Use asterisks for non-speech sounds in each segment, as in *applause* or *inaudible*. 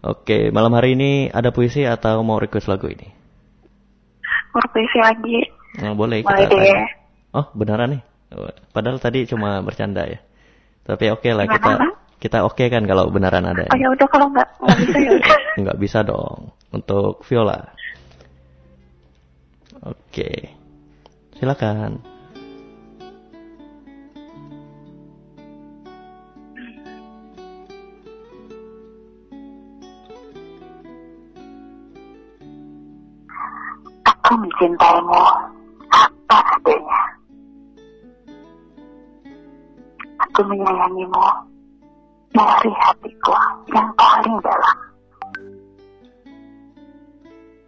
Oke, malam hari ini ada puisi atau mau request lagu ini? Mau puisi lagi. Oh, boleh Boleh kita deh. Oh, beneran nih. Padahal tadi cuma bercanda ya. Tapi oke lah Gimana, kita Bang? kita oke kan kalau beneran ada. Oh ya udah kalau nggak bisa ya. *laughs* Nggak bisa dong untuk viola. Oke. Silakan. Aku mencintaimu apa adanya. Aku menyayangimu dari hatiku yang paling dalam.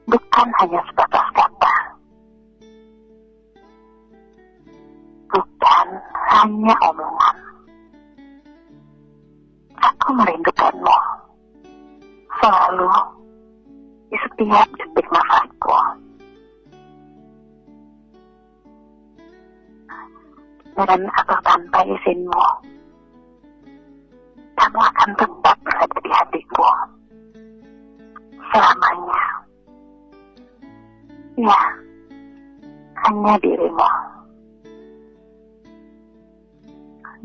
Bukan hanya sebatas kata. Bukan hanya omongan. Aku merindukanmu. Selalu di setiap detik nafasku. Dan atau tanpa izinmu, kamu akan tetap berada di hatiku selamanya. Ya, hanya dirimu.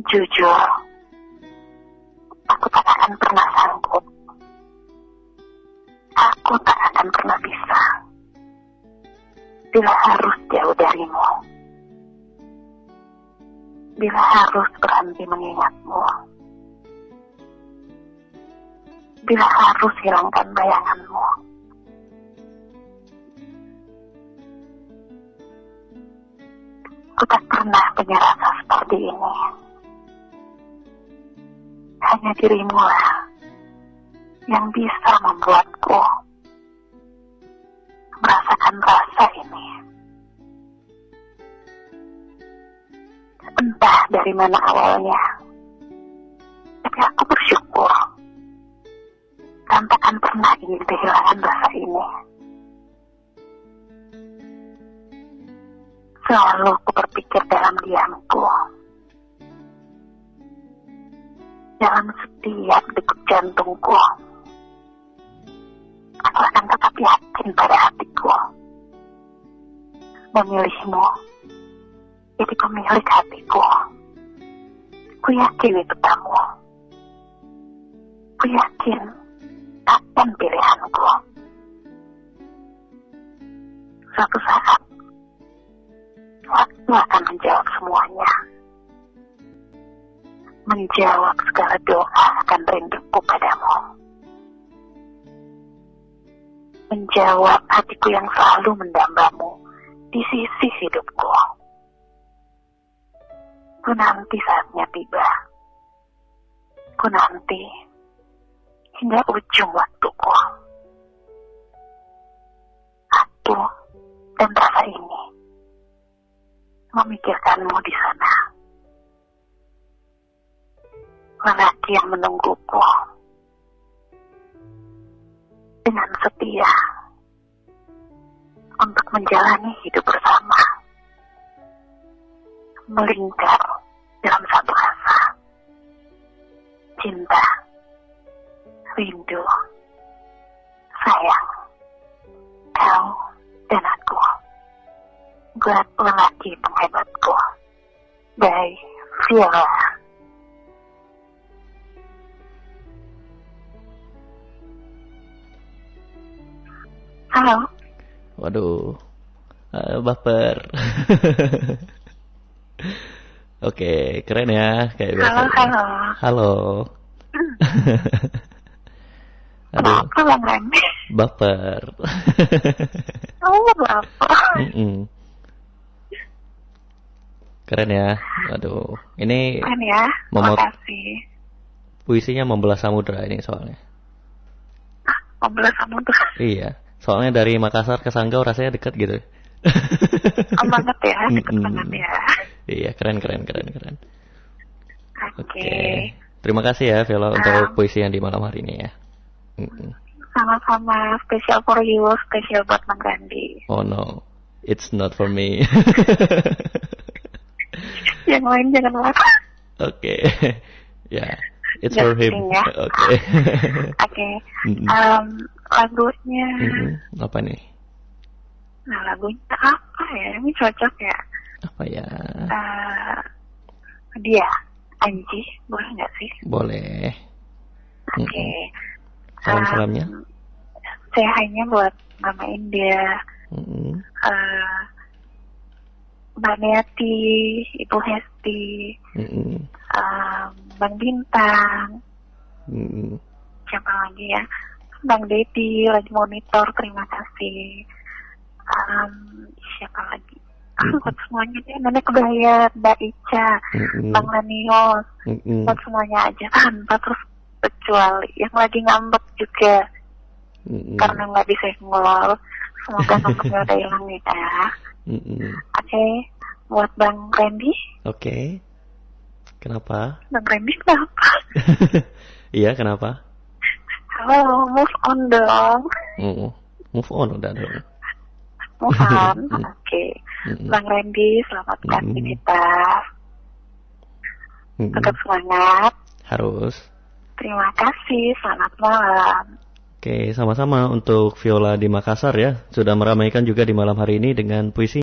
Jujur, aku tak akan pernah sanggup. Aku tak akan pernah bisa bila harus jauh darimu bila harus berhenti mengingatmu. Bila harus hilangkan bayanganmu. Ku tak pernah punya rasa seperti ini. Hanya dirimu lah yang bisa membuatku merasakan rasa ini. Entah dari mana awalnya. Tapi aku bersyukur. Dan takkan pernah ingin kehilangan rasa ini. Selalu aku berpikir dalam diamku. Dalam setiap degup jantungku. Aku akan tetap yakin pada hatiku. Memilihmu jadi pemilik hatiku. Ku yakin itu kamu. Ku yakin takkan pilihanku. Suatu saat, waktu akan menjawab semuanya. Menjawab segala doa akan rinduku padamu. Menjawab hatiku yang selalu mendambamu di sisi hidupku. Ku nanti saatnya tiba. Ku nanti hingga ujung waktuku. Aku dan rasa ini memikirkanmu di sana. Lelaki yang menungguku dengan setia untuk menjalani hidup bersama melingkar Cinta, rindu, sayang, kau dan aku. Buat lelaki penghebatku. By Viola. Halo. Waduh. Eh, baper. *laughs* Oke, keren ya kayak biasa. Halo, halo. Halo. *laughs* Aduh, Kenapa Bang Remy? baper. *laughs* Apa? Mm-mm. Keren ya. Aduh, ini Kan ya, Momot- makasih. puisinya membelah samudra ini soalnya. Ngobrol sama tuh. Iya, soalnya dari Makassar ke Sanggau rasanya deket gitu. Oh, banget ya, *laughs* deket Mm-mm. banget ya. Iya, keren keren keren keren. Oke. Terima kasih ya Ah. untuk puisi yang di malam hari ini ya. Sama-sama spesial for you, spesial buat Randi. Oh no, it's not for me. *laughs* Yang lain jangan lupa. Oke, *laughs* ya It's for him. Ya. Oke. *laughs* Oke. Mm-mm. Em, lagunya, Mm-mm. Apa nih? nah lagunya apa ya? Ini cocok ya. Apa ya? Eh, dia, Anji, boleh nggak sih? Boleh. Oke. Mm-mm. Salam-salamnya. Em, saya hanya buat Mama India, Mm-mm. eh, Mbak Neati, Ibu Hesti, Mm-mm. em, Bang Bintang, Mm-mm. siapa lagi ya? Bang Dedi lagi monitor, terima kasih. Em, siapa lagi? Buat semuanya deh, Nenek Bayat, Mbak Ica. Bang Lanios, Mm-mm. buat semuanya aja *clears throat* tanpa terus kecuali yang lagi ngambek juga Mm-mm. karena nggak disenggol. Semoga *laughs* ngambeknya udah hilang ya. Mm-mm. Oke, buat Bang Randy, Oke. Kenapa? Bang Randy kenapa? *laughs* Iya, kenapa? Halo, move on dong. Mm-mm. Move on udah dong. Move on. *laughs* Oke. Mm-mm. Bang Randy, selamat beraktivitas. Mm-mm. Tetap semangat. Harus. Terima kasih. Selamat malam. Oke, sama-sama untuk Viola di Makassar ya. Sudah meramaikan juga di malam hari ini dengan puisi